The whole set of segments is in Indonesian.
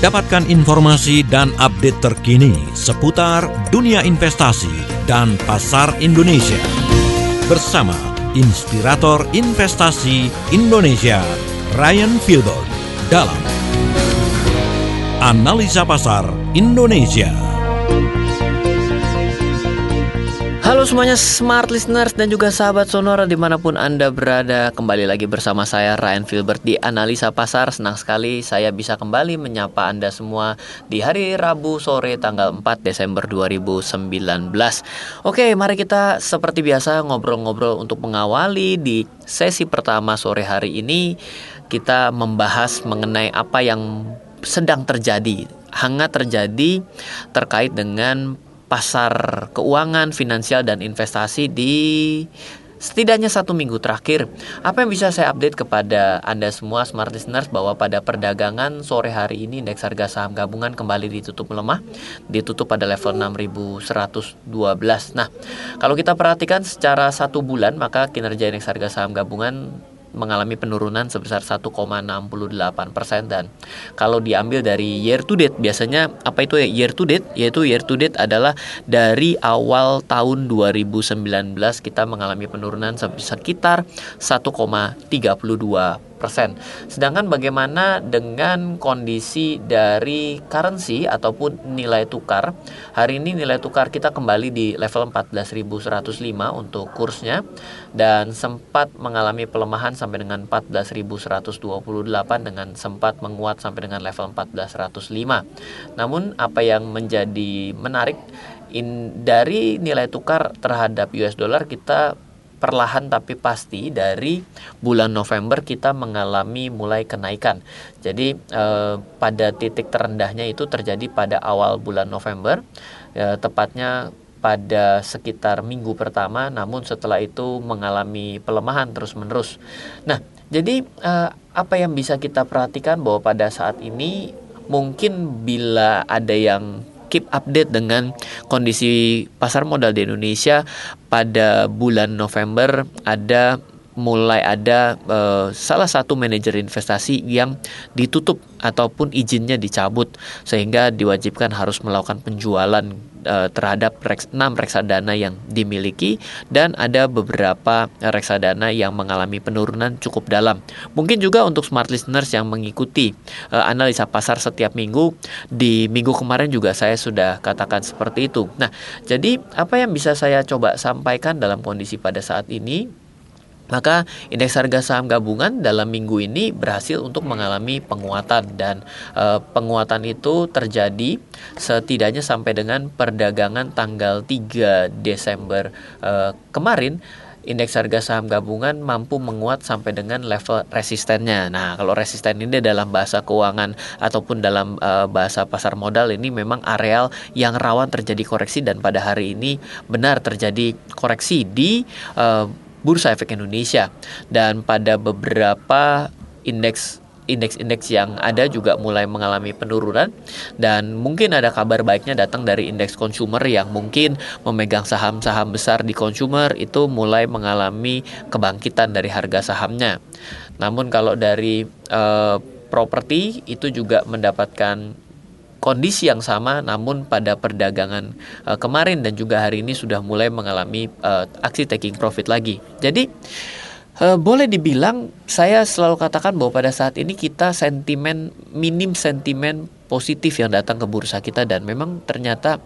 Dapatkan informasi dan update terkini seputar dunia investasi dan pasar Indonesia. Bersama Inspirator Investasi Indonesia, Ryan Filbert dalam Analisa Pasar Indonesia. Halo semuanya smart listeners dan juga sahabat Sonora di mana pun Anda berada. Kembali lagi bersama saya Ryan Filbert di Analisa Pasar. Senang sekali saya bisa kembali menyapa Anda semua di hari Rabu sore tanggal 4 Desember 2019 Oke mari kita seperti biasa ngobrol-ngobrol untuk mengawali di sesi pertama sore hari ini. Kita membahas mengenai apa yang sedang terjadi Hangat terjadi terkait dengan pasar keuangan, finansial dan investasi di setidaknya satu minggu terakhir. Apa yang bisa saya update kepada Anda semua smart listeners bahwa pada perdagangan sore hari ini indeks harga saham gabungan kembali ditutup melemah, ditutup pada level 6112. Nah, kalau kita perhatikan secara satu bulan maka kinerja indeks harga saham gabungan mengalami penurunan sebesar 1,68 persen dan kalau diambil dari year to date biasanya apa itu ya? Year to date yaitu year to date adalah dari awal tahun 2019 kita mengalami penurunan sekitar 1,32 Sedangkan bagaimana dengan kondisi dari currency ataupun nilai tukar? Hari ini nilai tukar kita kembali di level 14.105 untuk kursnya dan sempat mengalami pelemahan sampai dengan 14.128 dengan sempat menguat sampai dengan level 14.105. Namun apa yang menjadi menarik in, dari nilai tukar terhadap US dollar kita perlahan tapi pasti dari bulan November kita mengalami mulai kenaikan. Jadi eh, pada titik terendahnya itu terjadi pada awal bulan November, eh, tepatnya pada sekitar minggu pertama, namun setelah itu mengalami pelemahan terus-menerus. Nah, jadi eh, apa yang bisa kita perhatikan bahwa pada saat ini mungkin bila ada yang keep update dengan kondisi pasar modal di Indonesia. Pada bulan November ada mulai ada uh, salah satu manajer investasi yang ditutup ataupun izinnya dicabut sehingga diwajibkan harus melakukan penjualan uh, terhadap reks, 6 reksadana yang dimiliki dan ada beberapa reksadana yang mengalami penurunan cukup dalam. Mungkin juga untuk smart listeners yang mengikuti uh, analisa pasar setiap minggu di minggu kemarin juga saya sudah katakan seperti itu. Nah, jadi apa yang bisa saya coba sampaikan dalam kondisi pada saat ini maka indeks harga saham gabungan dalam minggu ini berhasil untuk mengalami penguatan dan e, penguatan itu terjadi setidaknya sampai dengan perdagangan tanggal 3 Desember e, kemarin indeks harga saham gabungan mampu menguat sampai dengan level resistennya. Nah, kalau resisten ini dalam bahasa keuangan ataupun dalam uh, bahasa pasar modal ini memang areal yang rawan terjadi koreksi dan pada hari ini benar terjadi koreksi di uh, Bursa Efek Indonesia dan pada beberapa indeks indeks-indeks yang ada juga mulai mengalami penurunan dan mungkin ada kabar baiknya datang dari indeks consumer yang mungkin memegang saham-saham besar di consumer itu mulai mengalami kebangkitan dari harga sahamnya. Namun kalau dari uh, properti itu juga mendapatkan kondisi yang sama namun pada perdagangan uh, kemarin dan juga hari ini sudah mulai mengalami uh, aksi taking profit lagi. Jadi uh, boleh dibilang saya selalu katakan bahwa pada saat ini kita sentimen minim sentimen positif yang datang ke bursa kita dan memang ternyata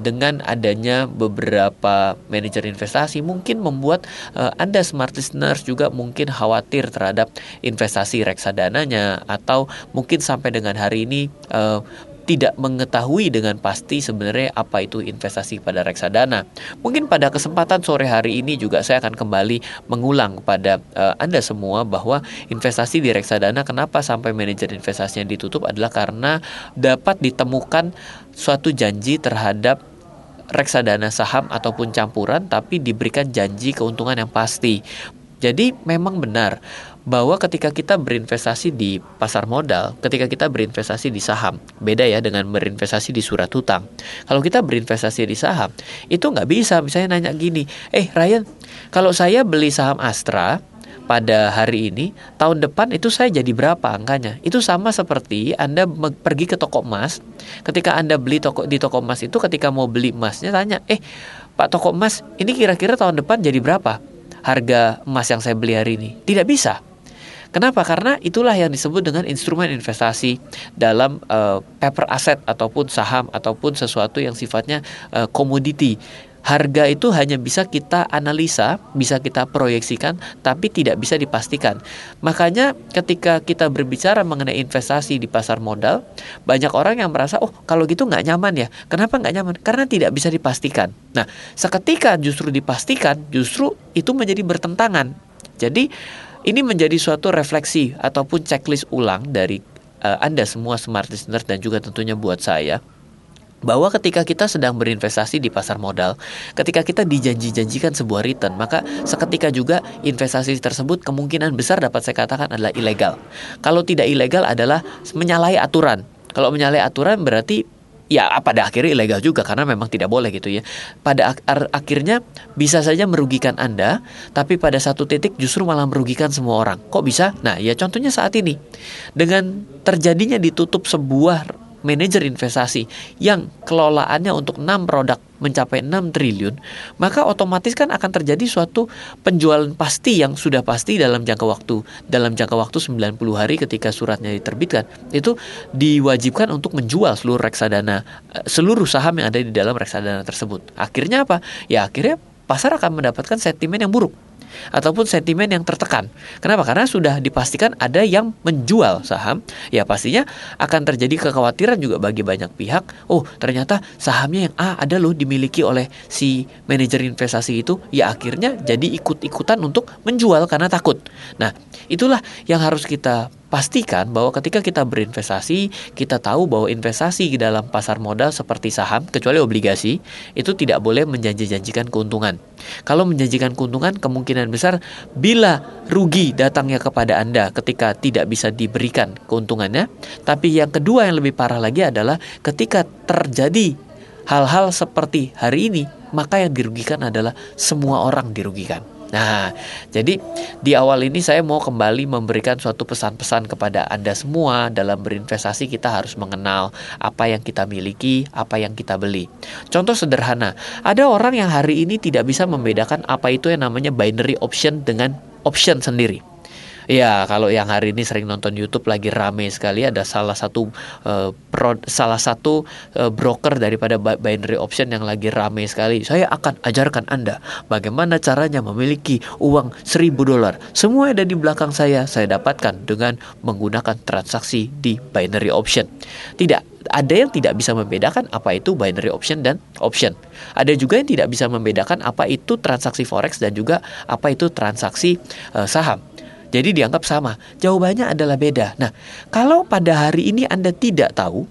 dengan adanya beberapa manajer investasi mungkin membuat Anda smart listeners juga mungkin khawatir terhadap investasi reksadananya atau mungkin sampai dengan hari ini tidak mengetahui dengan pasti sebenarnya apa itu investasi pada reksadana. Mungkin pada kesempatan sore hari ini juga saya akan kembali mengulang kepada uh, Anda semua bahwa investasi di reksadana kenapa sampai manajer investasinya ditutup adalah karena dapat ditemukan suatu janji terhadap reksadana saham ataupun campuran tapi diberikan janji keuntungan yang pasti. Jadi memang benar bahwa ketika kita berinvestasi di pasar modal, ketika kita berinvestasi di saham, beda ya dengan berinvestasi di surat hutang. Kalau kita berinvestasi di saham, itu nggak bisa misalnya nanya gini, eh Ryan, kalau saya beli saham Astra, pada hari ini, tahun depan itu saya jadi berapa angkanya? Itu sama seperti Anda pergi ke toko emas. Ketika Anda beli toko di toko emas itu ketika mau beli emasnya tanya, "Eh, Pak toko emas, ini kira-kira tahun depan jadi berapa harga emas yang saya beli hari ini?" Tidak bisa. Kenapa? Karena itulah yang disebut dengan instrumen investasi dalam uh, paper asset ataupun saham ataupun sesuatu yang sifatnya uh, komoditi harga itu hanya bisa kita analisa, bisa kita proyeksikan, tapi tidak bisa dipastikan. Makanya ketika kita berbicara mengenai investasi di pasar modal, banyak orang yang merasa, oh kalau gitu nggak nyaman ya. Kenapa nggak nyaman? Karena tidak bisa dipastikan. Nah, seketika justru dipastikan, justru itu menjadi bertentangan. Jadi ini menjadi suatu refleksi ataupun checklist ulang dari uh, Anda semua smart listener dan juga tentunya buat saya bahwa ketika kita sedang berinvestasi di pasar modal, ketika kita dijanji-janjikan sebuah return, maka seketika juga investasi tersebut kemungkinan besar dapat saya katakan adalah ilegal. Kalau tidak ilegal adalah menyalahi aturan. Kalau menyalahi aturan berarti ya pada akhirnya ilegal juga karena memang tidak boleh gitu ya. Pada ak akhirnya bisa saja merugikan Anda, tapi pada satu titik justru malah merugikan semua orang. Kok bisa? Nah, ya contohnya saat ini. Dengan terjadinya ditutup sebuah manajer investasi yang kelolaannya untuk 6 produk mencapai 6 triliun, maka otomatis kan akan terjadi suatu penjualan pasti yang sudah pasti dalam jangka waktu dalam jangka waktu 90 hari ketika suratnya diterbitkan. Itu diwajibkan untuk menjual seluruh reksadana eh, seluruh saham yang ada di dalam reksadana tersebut. Akhirnya apa? Ya akhirnya pasar akan mendapatkan sentimen yang buruk ataupun sentimen yang tertekan. Kenapa? Karena sudah dipastikan ada yang menjual saham, ya pastinya akan terjadi kekhawatiran juga bagi banyak pihak. Oh, ternyata sahamnya yang A ada loh dimiliki oleh si manajer investasi itu, ya akhirnya jadi ikut-ikutan untuk menjual karena takut. Nah, itulah yang harus kita pastikan bahwa ketika kita berinvestasi, kita tahu bahwa investasi di dalam pasar modal seperti saham, kecuali obligasi, itu tidak boleh menjanji-janjikan keuntungan. Kalau menjanjikan keuntungan, kemungkinan besar bila rugi datangnya kepada Anda ketika tidak bisa diberikan keuntungannya. Tapi yang kedua yang lebih parah lagi adalah ketika terjadi hal-hal seperti hari ini, maka yang dirugikan adalah semua orang dirugikan. Nah, jadi di awal ini saya mau kembali memberikan suatu pesan-pesan kepada Anda semua dalam berinvestasi kita harus mengenal apa yang kita miliki, apa yang kita beli. Contoh sederhana, ada orang yang hari ini tidak bisa membedakan apa itu yang namanya binary option dengan option sendiri. Ya, kalau yang hari ini sering nonton YouTube lagi rame sekali ada salah satu uh, pro, salah satu uh, broker daripada binary option yang lagi rame sekali. Saya akan ajarkan Anda bagaimana caranya memiliki uang 1000 dolar. Semua ada di belakang saya saya dapatkan dengan menggunakan transaksi di binary option. Tidak ada yang tidak bisa membedakan apa itu binary option dan option. Ada juga yang tidak bisa membedakan apa itu transaksi forex dan juga apa itu transaksi uh, saham. Jadi dianggap sama. Jawabannya adalah beda. Nah, kalau pada hari ini Anda tidak tahu,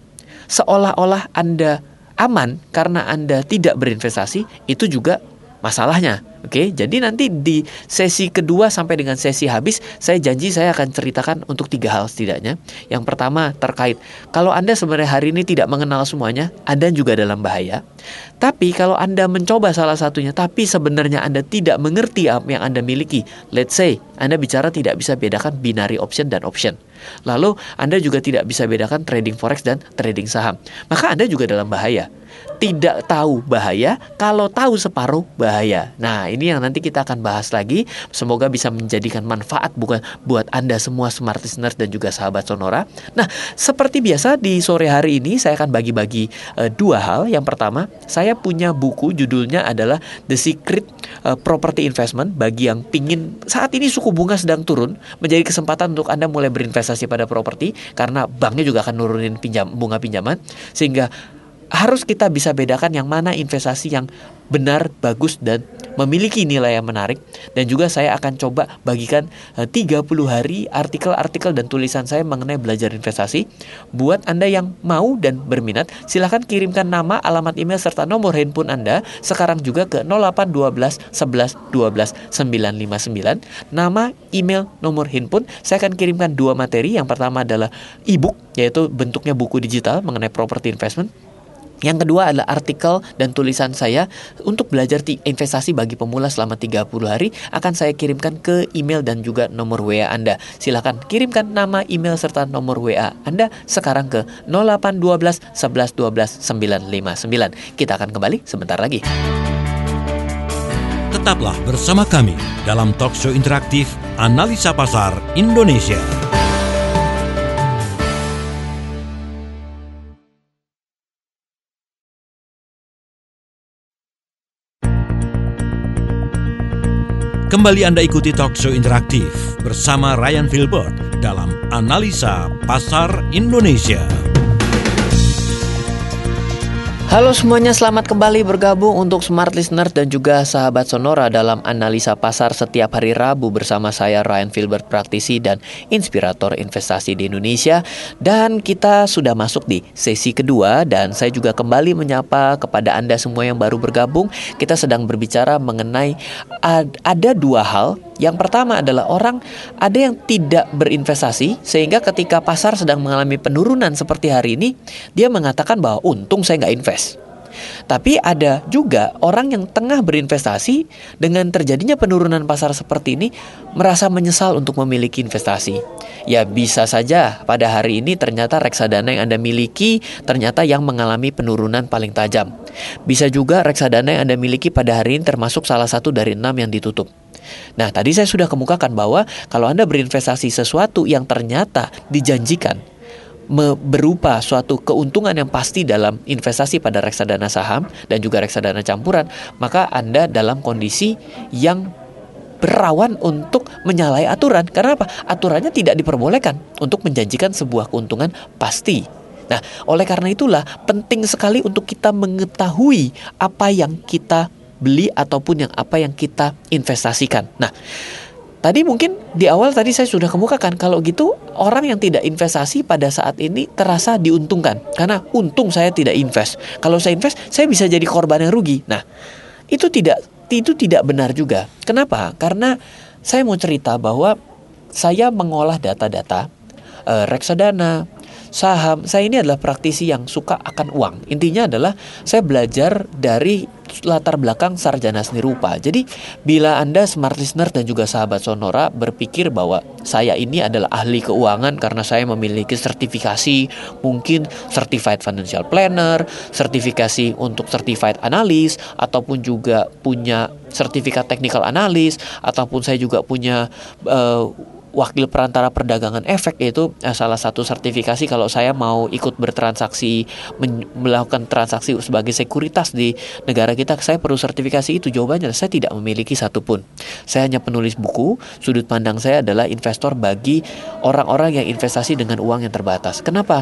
seolah-olah Anda aman karena Anda tidak berinvestasi, itu juga masalahnya. Oke, jadi nanti di sesi kedua sampai dengan sesi habis, saya janji saya akan ceritakan untuk tiga hal setidaknya. Yang pertama terkait kalau Anda sebenarnya hari ini tidak mengenal semuanya, Anda juga dalam bahaya. Tapi kalau Anda mencoba salah satunya, tapi sebenarnya Anda tidak mengerti apa yang Anda miliki, let's say Anda bicara tidak bisa bedakan binary option dan option. Lalu Anda juga tidak bisa bedakan trading forex dan trading saham. Maka Anda juga dalam bahaya tidak tahu bahaya, kalau tahu separuh bahaya. Nah, ini yang nanti kita akan bahas lagi. Semoga bisa menjadikan manfaat bukan buat Anda semua smart listeners dan juga sahabat Sonora. Nah, seperti biasa di sore hari ini saya akan bagi-bagi uh, dua hal. Yang pertama, saya punya buku judulnya adalah The Secret uh, Property Investment bagi yang pingin saat ini suku bunga sedang turun menjadi kesempatan untuk Anda mulai berinvestasi pada properti karena banknya juga akan nurunin pinjam bunga pinjaman sehingga harus kita bisa bedakan yang mana investasi yang benar, bagus dan memiliki nilai yang menarik. Dan juga saya akan coba bagikan 30 eh, hari artikel-artikel dan tulisan saya mengenai belajar investasi buat Anda yang mau dan berminat. Silahkan kirimkan nama, alamat email serta nomor handphone Anda. Sekarang juga ke 0812 11 12 959 nama, email, nomor handphone. Saya akan kirimkan dua materi. Yang pertama adalah ebook yaitu bentuknya buku digital mengenai property investment Yang kedua adalah artikel dan tulisan saya untuk belajar investasi bagi pemula selama 30 hari akan saya kirimkan ke email dan juga nomor WA Anda. Silakan kirimkan nama, email serta nomor WA Anda sekarang ke 0812 11 12 959. Kita akan kembali sebentar lagi. Tetaplah bersama kami dalam talkshow interaktif Analisa Pasar Indonesia. Kembali Anda ikuti talk show interaktif bersama Ryan Filbert dalam Analisa Pasar Indonesia. Halo semuanya, selamat kembali bergabung untuk Smart Listener dan juga sahabat Sonora dalam analisa pasar setiap hari Rabu bersama saya Ryan Filbert, praktisi dan inspirator investasi di Indonesia. Dan kita sudah masuk di sesi kedua dan saya juga kembali menyapa kepada Anda semua yang baru bergabung. Kita sedang berbicara mengenai ada dua hal yang pertama adalah orang ada yang tidak berinvestasi sehingga ketika pasar sedang mengalami penurunan seperti hari ini dia mengatakan bahwa untung saya nggak invest. Tapi ada juga orang yang tengah berinvestasi dengan terjadinya penurunan pasar seperti ini merasa menyesal untuk memiliki investasi. Ya bisa saja pada hari ini ternyata reksadana yang Anda miliki ternyata yang mengalami penurunan paling tajam. Bisa juga reksadana yang Anda miliki pada hari ini termasuk salah satu dari enam yang ditutup. Nah, tadi saya sudah kemukakan bahwa kalau Anda berinvestasi sesuatu yang ternyata dijanjikan berupa suatu keuntungan yang pasti dalam investasi pada reksadana saham dan juga reksadana campuran, maka Anda dalam kondisi yang berawan untuk menyalahi aturan. Karena apa? Aturannya tidak diperbolehkan untuk menjanjikan sebuah keuntungan pasti. Nah, oleh karena itulah penting sekali untuk kita mengetahui apa yang kita beli ataupun yang apa yang kita investasikan. Nah, tadi mungkin di awal tadi saya sudah kemukakan kalau gitu orang yang tidak investasi pada saat ini terasa diuntungkan karena untung saya tidak invest. Kalau saya invest, saya bisa jadi korban yang rugi. Nah, itu tidak itu tidak benar juga. Kenapa? Karena saya mau cerita bahwa saya mengolah data-data uh, reksadana, saham. Saya ini adalah praktisi yang suka akan uang. Intinya adalah saya belajar dari latar belakang sarjana seni rupa. Jadi bila Anda smart listener dan juga sahabat Sonora berpikir bahwa saya ini adalah ahli keuangan karena saya memiliki sertifikasi mungkin certified financial planner, sertifikasi untuk certified analis ataupun juga punya sertifikat technical analis ataupun saya juga punya uh, wakil perantara perdagangan efek yaitu eh, salah satu sertifikasi kalau saya mau ikut bertransaksi melakukan transaksi sebagai sekuritas di negara kita saya perlu sertifikasi itu. Jawabannya saya tidak memiliki satupun. Saya hanya penulis buku. Sudut pandang saya adalah investor bagi orang-orang yang investasi dengan uang yang terbatas. Kenapa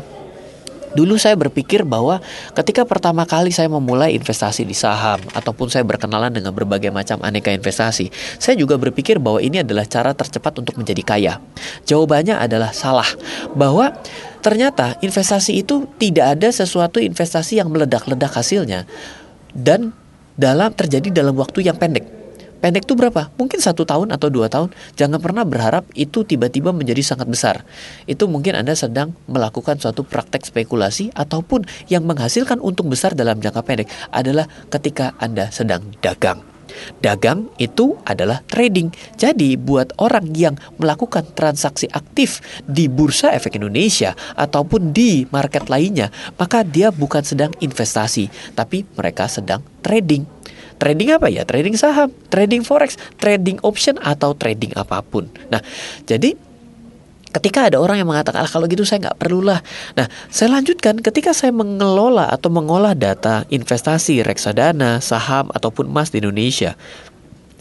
Dulu saya berpikir bahwa ketika pertama kali saya memulai investasi di saham ataupun saya berkenalan dengan berbagai macam aneka investasi, saya juga berpikir bahwa ini adalah cara tercepat untuk menjadi kaya. Jawabannya adalah salah. Bahwa ternyata investasi itu tidak ada sesuatu investasi yang meledak-ledak hasilnya dan dalam terjadi dalam waktu yang pendek. Pendek itu berapa? Mungkin satu tahun atau dua tahun. Jangan pernah berharap itu tiba-tiba menjadi sangat besar. Itu mungkin Anda sedang melakukan suatu praktek spekulasi ataupun yang menghasilkan untung besar dalam jangka pendek adalah ketika Anda sedang dagang. Dagang itu adalah trading. Jadi buat orang yang melakukan transaksi aktif di Bursa Efek Indonesia ataupun di market lainnya, maka dia bukan sedang investasi, tapi mereka sedang trading. Trading apa ya? Trading saham, trading forex, trading option atau trading apa pun. Nah, jadi ketika ada orang yang mengatakan ah, kalau gitu saya nggak perlulah. Nah, saya lanjutkan ketika saya mengelola atau mengolah data investasi reksadana, saham ataupun emas di Indonesia,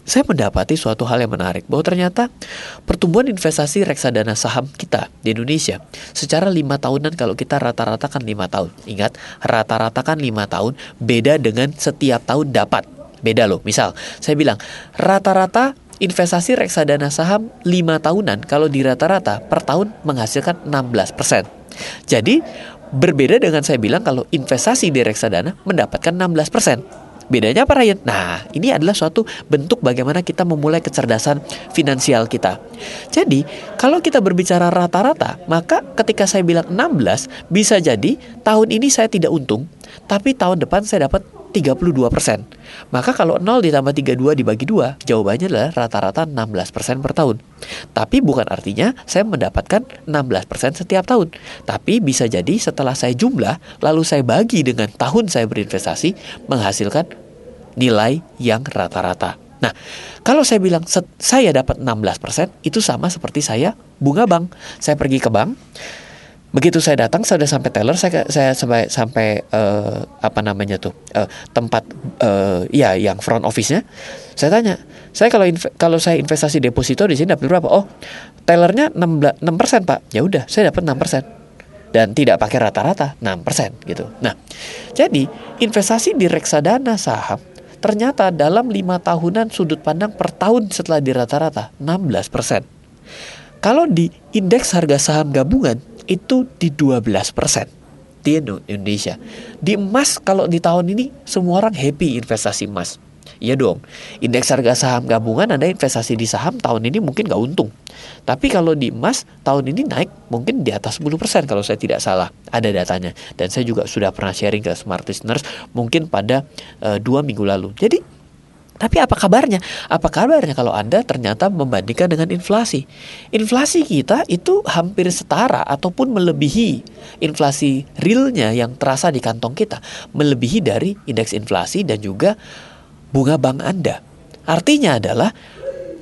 saya mendapati suatu hal yang menarik bahwa ternyata pertumbuhan investasi reksadana saham kita di Indonesia secara lima tahunan kalau kita rata-rata kan lima tahun ingat rata-rata kan lima tahun beda dengan setiap tahun dapat Beda loh. Misal, saya bilang rata-rata investasi reksadana saham 5 tahunan kalau di rata-rata per tahun menghasilkan 16%. Jadi, berbeda dengan saya bilang kalau investasi di reksadana mendapatkan 16%. Bedanya apa Ryan? Nah, ini adalah suatu bentuk bagaimana kita memulai kecerdasan finansial kita. Jadi, kalau kita berbicara rata-rata, maka ketika saya bilang 16, bisa jadi tahun ini saya tidak untung, tapi tahun depan saya dapat 32%. Maka kalau 0 ditambah 32 dibagi 2, jawabannya adalah rata-rata 16% per tahun. Tapi bukan artinya saya mendapatkan 16% setiap tahun. Tapi bisa jadi setelah saya jumlah, lalu saya bagi dengan tahun saya berinvestasi, menghasilkan nilai yang rata-rata. Nah, kalau saya bilang saya dapat 16%, itu sama seperti saya bunga bank. Saya pergi ke bank, begitu saya datang saya sudah sampai teller saya saya sampai sampai uh, apa namanya tuh uh, tempat uh, ya yang front office-nya saya tanya saya kalau kalau saya investasi deposito di sini dapat berapa oh tellernya 6 persen pak ya udah saya dapat 6 persen dan tidak pakai rata-rata 6% gitu. Nah, jadi investasi di reksadana saham Ternyata dalam lima tahunan sudut pandang per tahun setelah di rata-rata 16%. Kalau di indeks harga saham gabungan itu di 12% di Indonesia. Di emas kalau di tahun ini semua orang happy investasi emas. Iya dong, indeks harga saham gabungan Anda investasi di saham tahun ini mungkin nggak untung. Tapi kalau di emas tahun ini naik mungkin di atas 10% kalau saya tidak salah. Ada datanya. Dan saya juga sudah pernah sharing ke smart listeners mungkin pada uh, dua minggu lalu. Jadi tapi apa kabarnya? Apa kabarnya kalau Anda ternyata membandingkan dengan inflasi? Inflasi kita itu hampir setara ataupun melebihi inflasi realnya yang terasa di kantong kita. Melebihi dari indeks inflasi dan juga bunga bank Anda. Artinya adalah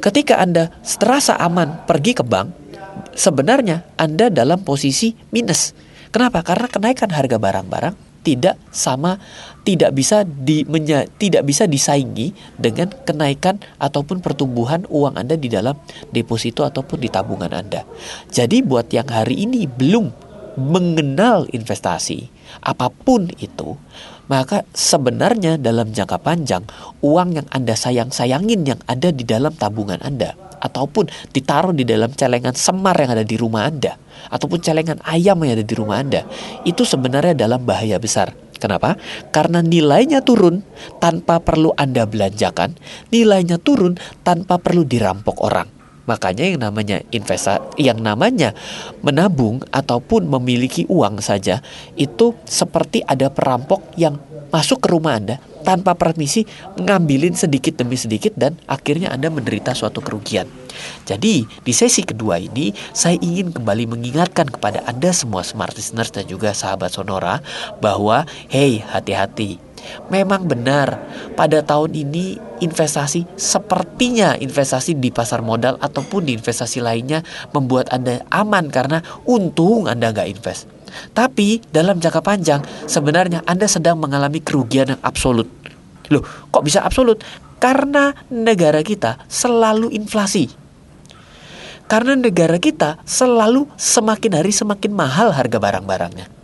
ketika Anda terasa aman pergi ke bank, sebenarnya Anda dalam posisi minus. Kenapa? Karena kenaikan harga barang-barang tidak sama tidak bisa di menya, tidak bisa disaingi dengan kenaikan ataupun pertumbuhan uang Anda di dalam deposito ataupun di tabungan Anda. Jadi buat yang hari ini belum mengenal investasi apa pun itu, maka sebenarnya dalam jangka panjang uang yang Anda sayang-sayangin yang ada di dalam tabungan Anda ataupun ditaruh di dalam celengan semar yang ada di rumah Anda ataupun celengan ayam yang ada di rumah Anda itu sebenarnya dalam bahaya besar. Kenapa? Karena nilainya turun tanpa perlu Anda belanjakan, nilainya turun tanpa perlu dirampok orang. Makanya yang namanya investasi, yang namanya menabung ataupun memiliki uang saja itu seperti ada perampok yang masuk ke rumah Anda tanpa permisi ngambilin sedikit demi sedikit dan akhirnya Anda menderita suatu kerugian. Jadi, di sesi kedua ini saya ingin kembali mengingatkan kepada Anda semua smart listeners dan juga sahabat Sonora bahwa hey, hati-hati Memang benar, pada tahun ini investasi sepertinya investasi di pasar modal ataupun di investasi lainnya membuat Anda aman karena untung Anda nggak invest. Tapi dalam jangka panjang sebenarnya Anda sedang mengalami kerugian yang absolut. Loh, kok bisa absolut? Karena negara kita selalu inflasi. Karena negara kita selalu semakin hari semakin mahal harga barang-barangnya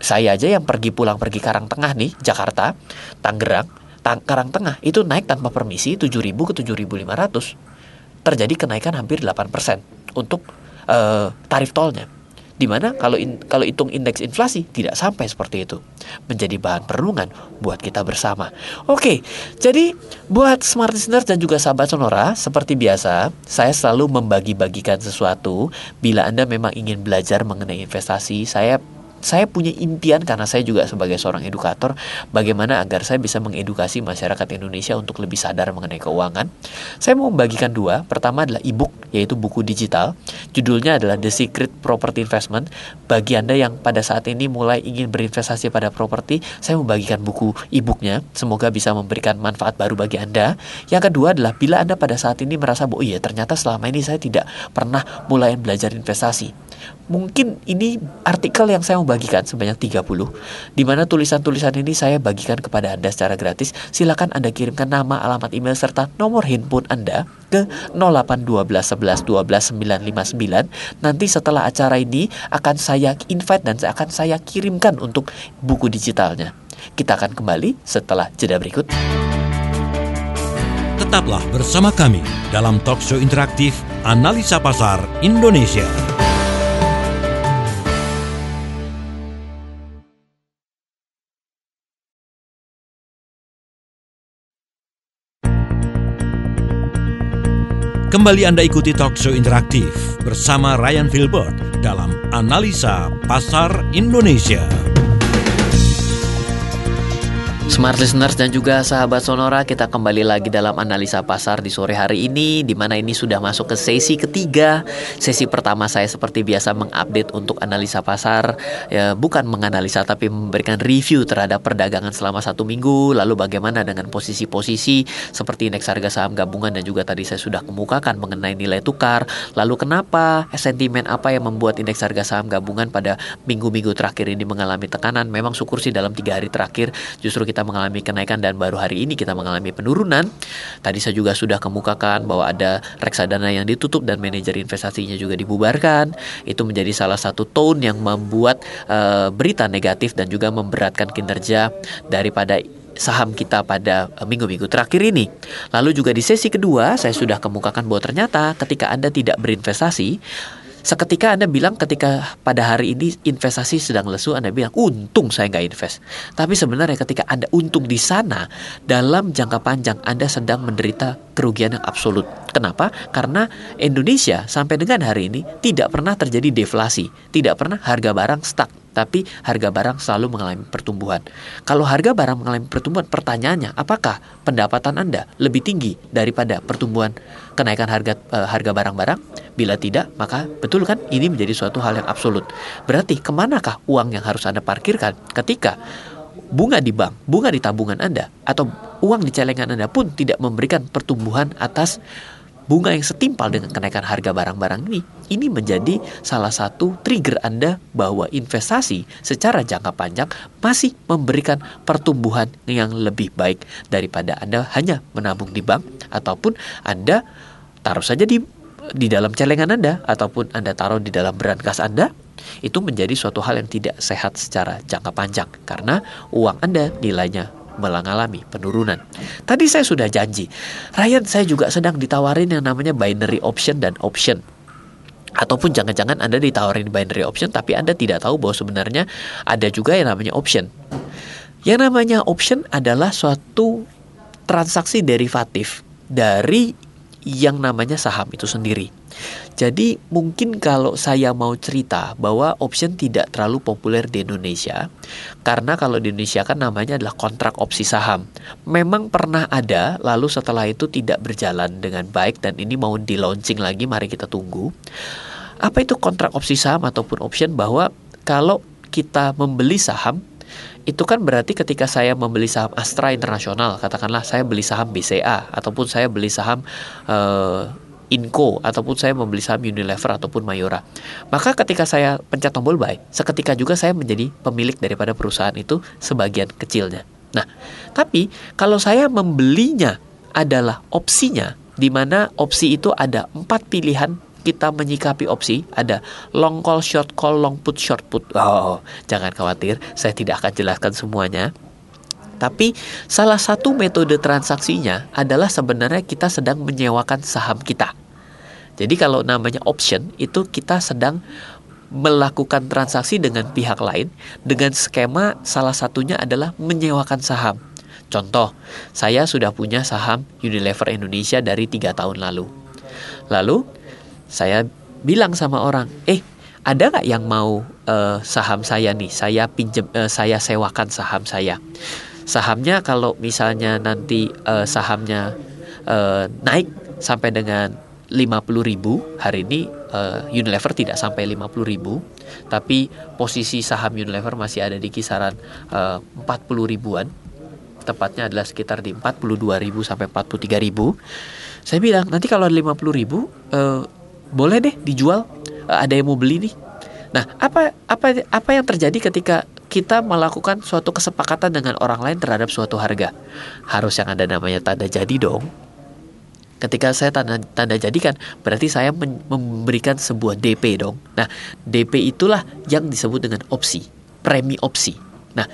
saya aja yang pergi pulang pergi Karang Tengah nih, Jakarta, Tangerang, Tang Karang Tengah itu naik tanpa permisi 7.000 ke 7.500. Terjadi kenaikan hampir 8% untuk uh, tarif tolnya. Di mana kalau in, kalau hitung indeks inflasi tidak sampai seperti itu menjadi bahan perenungan buat kita bersama. Oke, jadi buat smart listeners dan juga sahabat sonora seperti biasa saya selalu membagi-bagikan sesuatu bila anda memang ingin belajar mengenai investasi saya saya punya impian karena saya juga sebagai seorang edukator bagaimana agar saya bisa mengedukasi masyarakat Indonesia untuk lebih sadar mengenai keuangan. Saya mau membagikan dua. Pertama adalah e-book yaitu buku digital. Judulnya adalah The Secret Property Investment. Bagi Anda yang pada saat ini mulai ingin berinvestasi pada properti, saya membagikan buku e-booknya. Semoga bisa memberikan manfaat baru bagi Anda. Yang kedua adalah bila Anda pada saat ini merasa oh iya ternyata selama ini saya tidak pernah mulai belajar investasi Mungkin ini artikel yang saya mau bagikan sebanyak 30 di mana tulisan-tulisan ini saya bagikan kepada Anda secara gratis. Silakan Anda kirimkan nama, alamat email serta nomor handphone Anda ke 0812 11 12 959. Nanti setelah acara ini akan saya invite dan akan saya kirimkan untuk buku digitalnya. Kita akan kembali setelah jeda berikut. Tetaplah bersama kami dalam talkshow interaktif Analisa Pasar Indonesia. Kembali Anda ikuti Talkshow Interaktif bersama Ryan Filbert dalam Analisa Pasar Indonesia. Smart listeners dan juga sahabat Sonora, kita kembali lagi dalam analisa pasar di sore hari ini, di mana ini sudah masuk ke sesi ketiga. Sesi pertama saya seperti biasa mengupdate untuk analisa pasar, ya, bukan menganalisa tapi memberikan review terhadap perdagangan selama satu minggu, lalu bagaimana dengan posisi-posisi seperti indeks harga saham gabungan dan juga tadi saya sudah kemukakan mengenai nilai tukar. Lalu kenapa sentimen apa yang membuat indeks harga saham gabungan pada minggu-minggu terakhir ini mengalami tekanan? Memang syukur sih dalam tiga hari terakhir justru kita mengalami kenaikan dan baru hari ini kita mengalami penurunan. Tadi saya juga sudah kemukakan bahwa ada reksadana yang ditutup dan manajer investasinya juga dibubarkan. Itu menjadi salah satu tone yang membuat uh, berita negatif dan juga memberatkan kinerja daripada saham kita pada eh, minggu-minggu terakhir ini. Lalu juga di sesi kedua saya sudah kemukakan bahwa ternyata ketika Anda tidak berinvestasi Seketika Anda bilang ketika pada hari ini investasi sedang lesu, Anda bilang untung saya nggak invest. Tapi sebenarnya ketika Anda untung di sana, dalam jangka panjang Anda sedang menderita kerugian yang absolut. Kenapa? Karena Indonesia sampai dengan hari ini tidak pernah terjadi deflasi, tidak pernah harga barang stuck tapi harga barang selalu mengalami pertumbuhan. Kalau harga barang mengalami pertumbuhan, pertanyaannya, apakah pendapatan Anda lebih tinggi daripada pertumbuhan kenaikan harga e, harga barang-barang? Bila tidak, maka betul kan ini menjadi suatu hal yang absolut. Berarti ke manakah uang yang harus Anda parkirkan ketika bunga di bank, bunga di tabungan Anda, atau uang di celengan Anda pun tidak memberikan pertumbuhan atas bunga yang setimpal dengan kenaikan harga barang-barang ini, ini menjadi salah satu trigger Anda bahwa investasi secara jangka panjang masih memberikan pertumbuhan yang lebih baik daripada Anda hanya menabung di bank ataupun Anda taruh saja di di dalam celengan Anda ataupun Anda taruh di dalam berangkas Anda itu menjadi suatu hal yang tidak sehat secara jangka panjang karena uang Anda nilainya mengalami penurunan. Tadi saya sudah janji, Ryan saya juga sedang ditawarin yang namanya binary option dan option. Ataupun jangan-jangan Anda ditawarin binary option tapi Anda tidak tahu bahwa sebenarnya ada juga yang namanya option. Yang namanya option adalah suatu transaksi derivatif dari yang namanya saham itu sendiri. Jadi mungkin kalau saya mau cerita bahwa option tidak terlalu populer di Indonesia karena kalau di Indonesia kan namanya adalah kontrak opsi saham. Memang pernah ada lalu setelah itu tidak berjalan dengan baik dan ini mau di launching lagi mari kita tunggu. Apa itu kontrak opsi saham ataupun option bahwa kalau kita membeli saham itu kan berarti ketika saya membeli saham Astra Internasional, katakanlah saya beli saham BCA ataupun saya beli saham uh, Inco ataupun saya membeli saham Unilever ataupun Mayora. Maka ketika saya pencet tombol buy, seketika juga saya menjadi pemilik daripada perusahaan itu sebagian kecilnya. Nah, tapi kalau saya membelinya adalah opsinya, di mana opsi itu ada empat pilihan kita menyikapi opsi ada long call, short call, long put, short put. Oh, jangan khawatir, saya tidak akan jelaskan semuanya. Tapi salah satu metode transaksinya adalah sebenarnya kita sedang menyewakan saham kita. Jadi kalau namanya option itu kita sedang melakukan transaksi dengan pihak lain dengan skema salah satunya adalah menyewakan saham. Contoh, saya sudah punya saham Unilever Indonesia dari tiga tahun lalu. Lalu saya bilang sama orang, eh ada nggak yang mau uh, saham saya nih? Saya pinjem, uh, saya sewakan saham saya. Sahamnya kalau misalnya nanti uh, sahamnya uh, naik sampai dengan 50 ribu hari ini uh, Unilever tidak sampai 50 ribu tapi posisi saham Unilever masih ada di kisaran uh, 40 ribuan tepatnya adalah sekitar di 42 ribu sampai 43 ribu saya bilang nanti kalau ada 50 ribu uh, boleh deh dijual. Uh, ada yang mau beli nih. Nah apa apa apa yang terjadi ketika kita melakukan suatu kesepakatan dengan orang lain terhadap suatu harga? Harus yang ada namanya tanda jadi dong. Ketika saya tanda tanda jadikan berarti saya memberikan sebuah DP dong. Nah DP itulah yang disebut dengan opsi premi opsi. Nah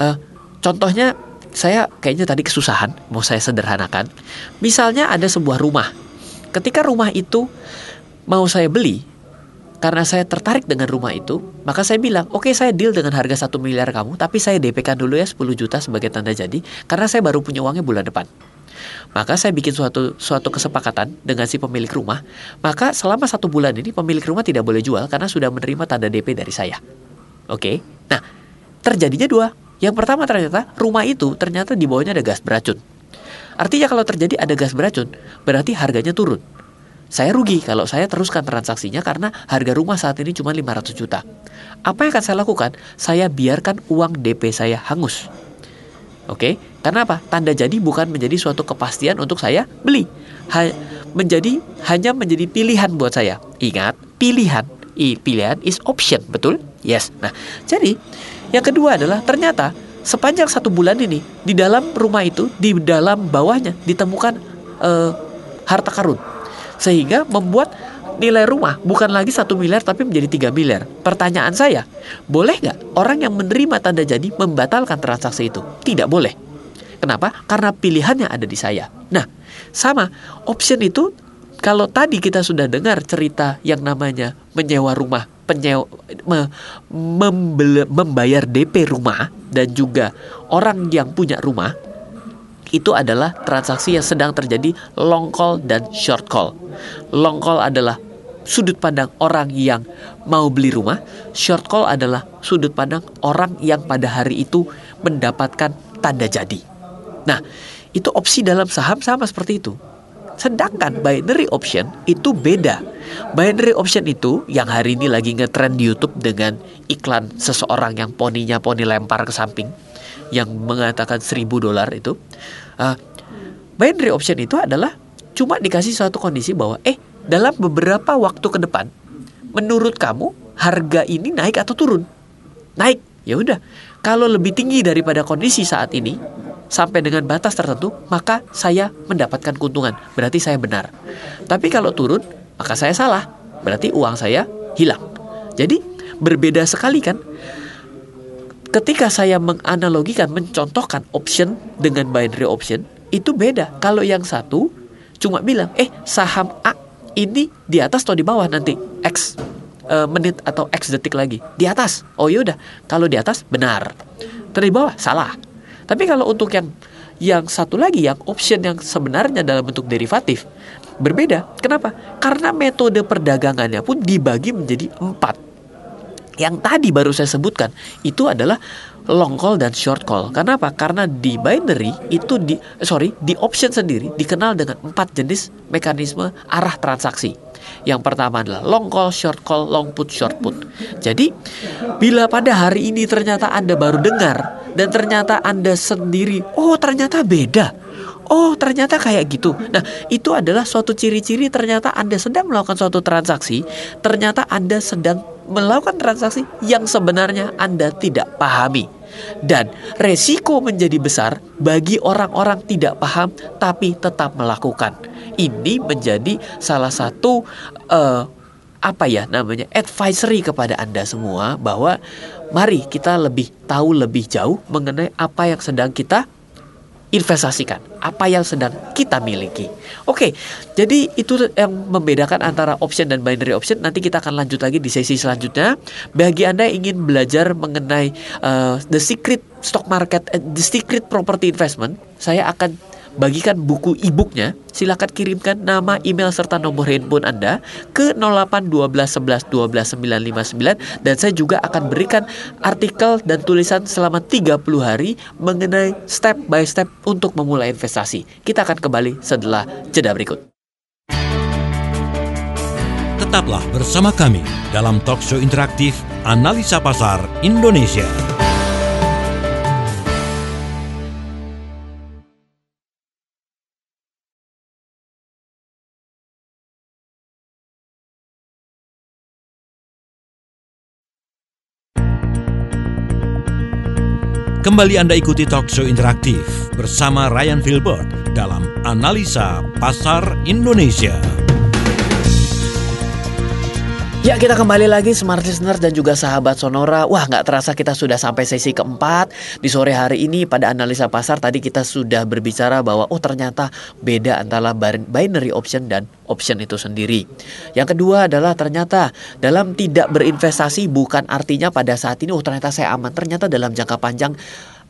uh, contohnya saya kayaknya tadi kesusahan mau saya sederhanakan. Misalnya ada sebuah rumah. Ketika rumah itu mau saya beli karena saya tertarik dengan rumah itu, maka saya bilang, oke okay, saya deal dengan harga satu miliar kamu, tapi saya DP kan dulu ya 10 juta sebagai tanda jadi, karena saya baru punya uangnya bulan depan. Maka saya bikin suatu suatu kesepakatan dengan si pemilik rumah. Maka selama satu bulan ini pemilik rumah tidak boleh jual karena sudah menerima tanda DP dari saya. Oke. Nah, terjadinya dua. Yang pertama ternyata rumah itu ternyata di bawahnya ada gas beracun. Artinya kalau terjadi ada gas beracun, berarti harganya turun. Saya rugi kalau saya teruskan transaksinya karena harga rumah saat ini cuma 500 juta. Apa yang akan saya lakukan? Saya biarkan uang DP saya hangus. Oke, karena apa? Tanda jadi bukan menjadi suatu kepastian untuk saya beli. Ha menjadi hanya menjadi pilihan buat saya. Ingat, pilihan. I, pilihan is option, betul? Yes. Nah, jadi yang kedua adalah ternyata sepanjang satu bulan ini di dalam rumah itu di dalam bawahnya ditemukan uh, harta karun sehingga membuat nilai rumah bukan lagi satu miliar tapi menjadi 3 miliar. Pertanyaan saya, boleh nggak orang yang menerima tanda jadi membatalkan transaksi itu? Tidak boleh. Kenapa? Karena pilihannya ada di saya. Nah, sama option itu kalau tadi kita sudah dengar cerita yang namanya menyewa rumah, penyewa, me, membayar DP rumah dan juga orang yang punya rumah itu adalah transaksi yang sedang terjadi long call dan short call. Long call adalah sudut pandang orang yang mau beli rumah, short call adalah sudut pandang orang yang pada hari itu mendapatkan tanda jadi. Nah, itu opsi dalam saham sama seperti itu. Sedangkan binary option itu beda. Binary option itu yang hari ini lagi ngetrend di YouTube dengan iklan seseorang yang poninya poni lempar ke samping yang mengatakan 1000 dolar itu uh, binary option itu adalah cuma dikasih suatu kondisi bahwa eh dalam beberapa waktu ke depan menurut kamu harga ini naik atau turun? Naik. Ya udah. Kalau lebih tinggi daripada kondisi saat ini sampai dengan batas tertentu maka saya mendapatkan keuntungan. Berarti saya benar. Tapi kalau turun maka saya salah. Berarti uang saya hilang. Jadi berbeda sekali kan ketika saya menganalogikan, mencontohkan option dengan binary option, itu beda. Kalau yang satu cuma bilang, eh saham A ini di atas atau di bawah nanti X uh, menit atau X detik lagi di atas. Oh yaudah, kalau di atas benar, terus di bawah salah. Tapi kalau untuk yang yang satu lagi yang option yang sebenarnya dalam bentuk derivatif berbeda. Kenapa? Karena metode perdagangannya pun dibagi menjadi empat yang tadi baru saya sebutkan itu adalah long call dan short call. Kenapa? Karena di binary itu di sorry di option sendiri dikenal dengan empat jenis mekanisme arah transaksi. Yang pertama adalah long call, short call, long put, short put. Jadi bila pada hari ini ternyata Anda baru dengar dan ternyata Anda sendiri, oh ternyata beda. Oh ternyata kayak gitu Nah itu adalah suatu ciri-ciri ternyata Anda sedang melakukan suatu transaksi Ternyata Anda sedang melakukan transaksi yang sebenarnya Anda tidak pahami. Dan resiko menjadi besar bagi orang-orang tidak paham tapi tetap melakukan. Ini menjadi salah satu uh, apa ya namanya advisory kepada Anda semua bahwa mari kita lebih tahu lebih jauh mengenai apa yang sedang kita investasikan apa yang sedang kita miliki. Oke, jadi itu yang membedakan antara option dan binary option. Nanti kita akan lanjut lagi di sesi selanjutnya. Bagi Anda yang ingin belajar mengenai uh, the secret stock market, uh, the secret property investment, saya akan bagikan buku e-booknya, silakan kirimkan nama, email serta nomor handphone Anda ke 08 12 11 12 959 dan saya juga akan berikan artikel dan tulisan selama 30 hari mengenai step by step untuk memulai investasi. Kita akan kembali setelah jeda berikut. Tetaplah bersama kami dalam talk show interaktif Analisa Pasar Indonesia. Kembali Anda ikuti talk show interaktif bersama Ryan Filbert dalam Analisa Pasar Indonesia. Ya kita kembali lagi smart listener dan juga sahabat Sonora. Wah nggak terasa kita sudah sampai sesi keempat. Di sore hari ini pada analisa pasar tadi kita sudah berbicara bahwa Oh ternyata beda antara binary option dan option itu sendiri. Yang kedua adalah ternyata dalam tidak berinvestasi bukan artinya pada saat ini Oh ternyata saya aman. Ternyata dalam jangka panjang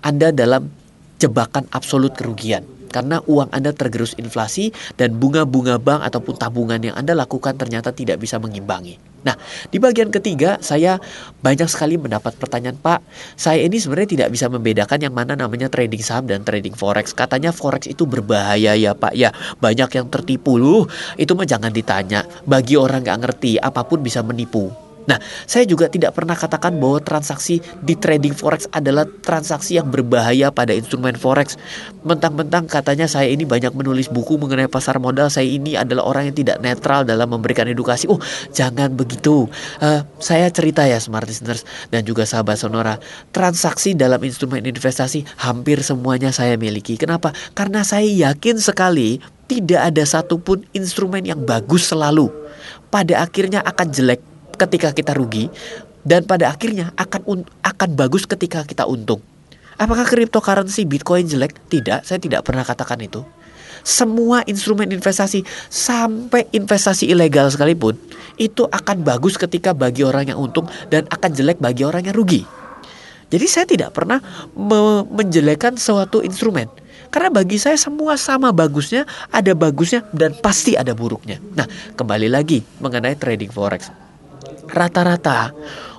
Anda dalam jebakan absolut kerugian. Karena uang Anda tergerus inflasi dan bunga-bunga bank ataupun tabungan yang Anda lakukan ternyata tidak bisa mengimbangi. Nah, di bagian ketiga saya banyak sekali mendapat pertanyaan, "Pak, saya ini sebenarnya tidak bisa membedakan yang mana namanya trading saham dan trading forex. Katanya forex itu berbahaya ya, Pak." Ya, banyak yang tertipu loh. Itu mah jangan ditanya. Bagi orang nggak ngerti, apa pun bisa menipu. Nah, saya juga tidak pernah katakan bahwa transaksi di trading forex adalah transaksi yang berbahaya pada instrumen forex. Mentang-mentang katanya saya ini banyak menulis buku mengenai pasar modal, saya ini adalah orang yang tidak netral dalam memberikan edukasi. Oh, jangan begitu. Uh, saya cerita ya smart listeners dan juga sahabat sonora, transaksi dalam instrumen investasi hampir semuanya saya miliki. Kenapa? Karena saya yakin sekali tidak ada satupun instrumen yang bagus selalu. Pada akhirnya akan jelek ketika kita rugi dan pada akhirnya akan akan bagus ketika kita untung. Apakah cryptocurrency Bitcoin jelek? Tidak, saya tidak pernah katakan itu. Semua instrumen investasi sampai investasi ilegal sekalipun itu akan bagus ketika bagi orang yang untung dan akan jelek bagi orang yang rugi. Jadi saya tidak pernah me menjelekkan suatu instrumen. Karena bagi saya semua sama bagusnya, ada bagusnya dan pasti ada buruknya. Nah, kembali lagi mengenai trading forex. Rata-rata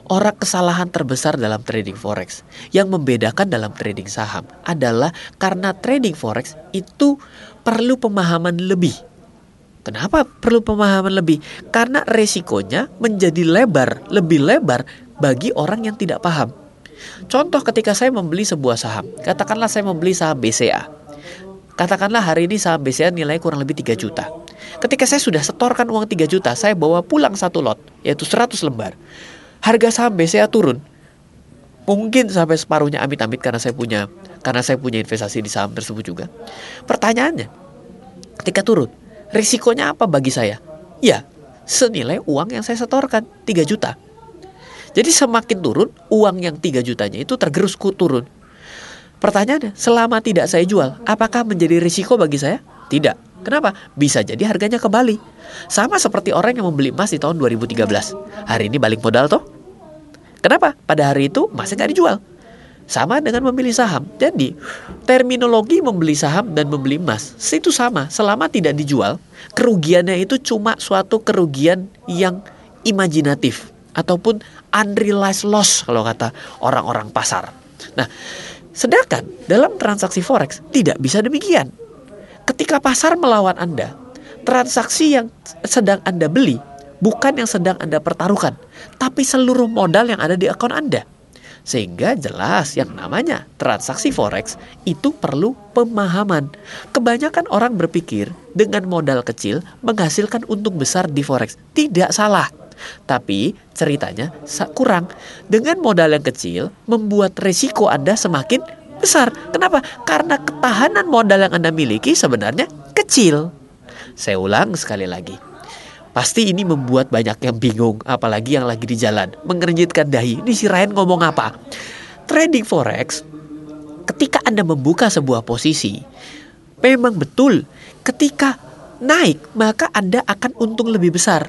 orang kesalahan terbesar dalam trading forex yang membedakan dalam trading saham adalah karena trading forex itu perlu pemahaman lebih. Kenapa perlu pemahaman lebih? Karena resikonya menjadi lebar, lebih lebar bagi orang yang tidak paham. Contoh ketika saya membeli sebuah saham, katakanlah saya membeli saham BCA. Katakanlah hari ini saham BCA nilai kurang lebih 3 juta. Ketika saya sudah setorkan uang 3 juta, saya bawa pulang satu lot, yaitu 100 lembar. Harga saham BCA turun. Mungkin sampai separuhnya amit-amit karena saya punya karena saya punya investasi di saham tersebut juga. Pertanyaannya, ketika turun, risikonya apa bagi saya? Ya, senilai uang yang saya setorkan 3 juta. Jadi semakin turun, uang yang 3 jutanya itu tergerus turun. Pertanyaannya, selama tidak saya jual, apakah menjadi risiko bagi saya? Tidak. Kenapa? Bisa jadi harganya kembali. Sama seperti orang yang membeli emas di tahun 2013. Hari ini balik modal toh? Kenapa? Pada hari itu emasnya nggak dijual. Sama dengan membeli saham. Jadi, terminologi membeli saham dan membeli emas itu sama. Selama tidak dijual, kerugiannya itu cuma suatu kerugian yang imajinatif ataupun unrealized loss kalau kata orang-orang pasar. Nah, sedangkan dalam transaksi forex tidak bisa demikian. Ketika pasar melawan Anda, transaksi yang sedang Anda beli bukan yang sedang Anda pertaruhkan, tapi seluruh modal yang ada di akun Anda. Sehingga jelas yang namanya transaksi forex itu perlu pemahaman. Kebanyakan orang berpikir dengan modal kecil menghasilkan untung besar di forex. Tidak salah. Tapi ceritanya kurang. Dengan modal yang kecil membuat resiko Anda semakin besar. Kenapa? Karena ketahanan modal yang Anda miliki sebenarnya kecil. Saya ulang sekali lagi. Pasti ini membuat banyak yang bingung, apalagi yang lagi di jalan, mengernyitkan dahi. Ini si Ryan ngomong apa? Trading forex, ketika Anda membuka sebuah posisi, memang betul ketika naik maka Anda akan untung lebih besar.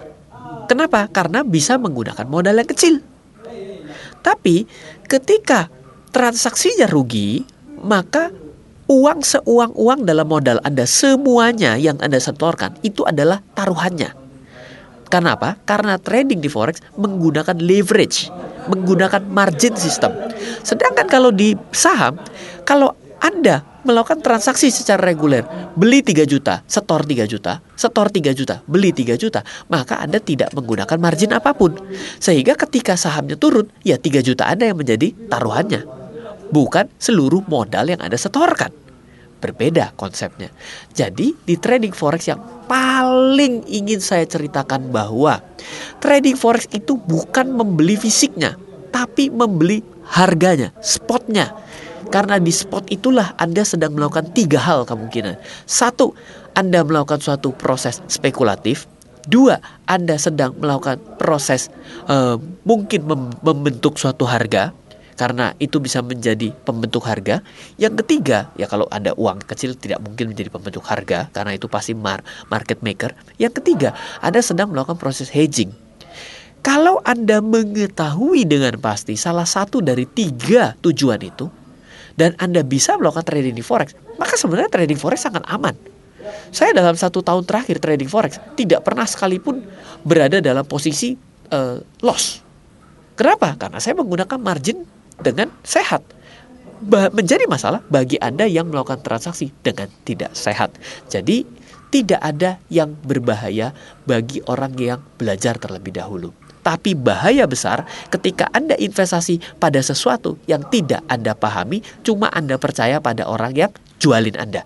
Kenapa? Karena bisa menggunakan modal yang kecil. Tapi ketika transaksinya rugi, maka uang seuang-uang dalam modal Anda semuanya yang Anda setorkan itu adalah taruhannya. Karena apa? Karena trading di forex menggunakan leverage, menggunakan margin system. Sedangkan kalau di saham, kalau Anda melakukan transaksi secara reguler, beli 3 juta, setor 3 juta, setor 3 juta, beli 3 juta, maka Anda tidak menggunakan margin apa pun. Sehingga ketika sahamnya turun, ya 3 juta Anda yang menjadi taruhannya bukan seluruh modal yang Anda setorkan. Berbeda konsepnya. Jadi di trading forex yang paling ingin saya ceritakan bahwa trading forex itu bukan membeli fisiknya, tapi membeli harganya, spotnya. Karena di spot itulah Anda sedang melakukan tiga hal kemungkinan. Satu, Anda melakukan suatu proses spekulatif. Dua, Anda sedang melakukan proses uh, mungkin mem membentuk suatu harga karena itu bisa menjadi pembentuk harga. Yang ketiga, ya kalau ada uang kecil tidak mungkin menjadi pembentuk harga karena itu pasti mar market maker. Yang ketiga, Anda sedang melakukan proses hedging. Kalau Anda mengetahui dengan pasti salah satu dari tiga tujuan itu, dan Anda bisa melakukan trading di forex, maka sebenarnya trading forex sangat aman. Saya dalam satu tahun terakhir trading forex tidak pernah sekalipun berada dalam posisi uh, loss. Kenapa? Karena saya menggunakan margin dengan sehat. Menjadi masalah bagi Anda yang melakukan transaksi dengan tidak sehat. Jadi tidak ada yang berbahaya bagi orang yang belajar terlebih dahulu. Tapi bahaya besar ketika Anda investasi pada sesuatu yang tidak Anda pahami, cuma Anda percaya pada orang yang jualin Anda.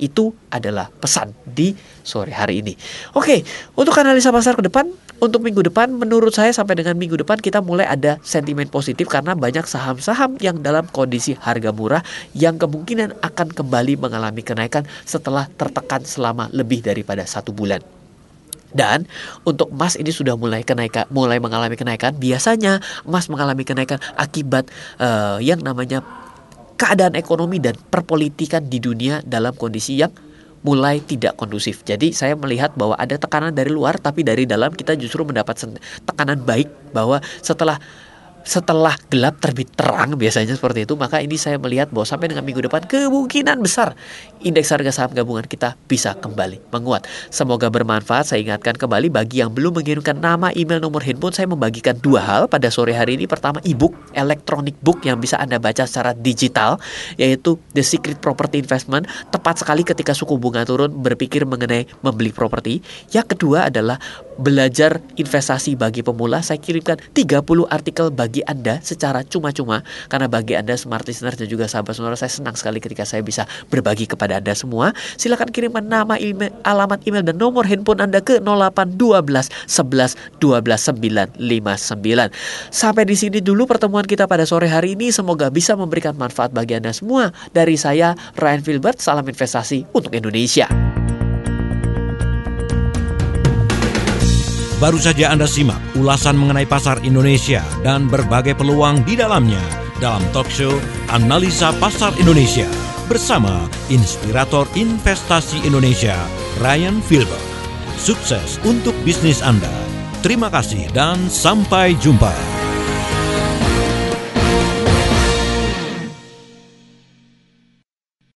Itu adalah pesan di sore hari ini. Oke, untuk analisa pasar ke depan, untuk minggu depan menurut saya sampai dengan minggu depan kita mulai ada sentimen positif karena banyak saham-saham yang dalam kondisi harga murah yang kemungkinan akan kembali mengalami kenaikan setelah tertekan selama lebih daripada satu bulan. Dan untuk emas ini sudah mulai kenaikan, mulai mengalami kenaikan. Biasanya emas mengalami kenaikan akibat uh, yang namanya keadaan ekonomi dan perpolitikan di dunia dalam kondisi yang mulai tidak kondusif. Jadi saya melihat bahwa ada tekanan dari luar tapi dari dalam kita justru mendapat tekanan baik bahwa setelah setelah gelap terbit terang biasanya seperti itu maka ini saya melihat bahwa sampai dengan minggu depan kemungkinan besar indeks harga saham gabungan kita bisa kembali menguat. Semoga bermanfaat saya ingatkan kembali bagi yang belum mengirimkan nama email nomor handphone saya membagikan dua hal pada sore hari ini. Pertama ebook electronic book yang bisa anda baca secara digital yaitu The Secret Property Investment. Tepat sekali ketika suku bunga turun berpikir mengenai membeli properti. Yang kedua adalah belajar investasi bagi pemula, saya kirimkan 30 artikel bagi Anda secara cuma-cuma. Karena bagi Anda smart listener dan juga sahabat sonora, saya senang sekali ketika saya bisa berbagi kepada Anda semua. Silahkan kirimkan nama, email, alamat email, dan nomor handphone Anda ke 0812 11 12 959. Sampai di sini dulu pertemuan kita pada sore hari ini. Semoga bisa memberikan manfaat bagi Anda semua. Dari saya, Ryan Filbert, salam investasi untuk Indonesia. Baru saja Anda simak ulasan mengenai pasar Indonesia dan berbagai peluang di dalamnya dalam talk show Analisa Pasar Indonesia bersama inspirator investasi Indonesia Ryan Filber. Sukses untuk bisnis Anda. Terima kasih dan sampai jumpa.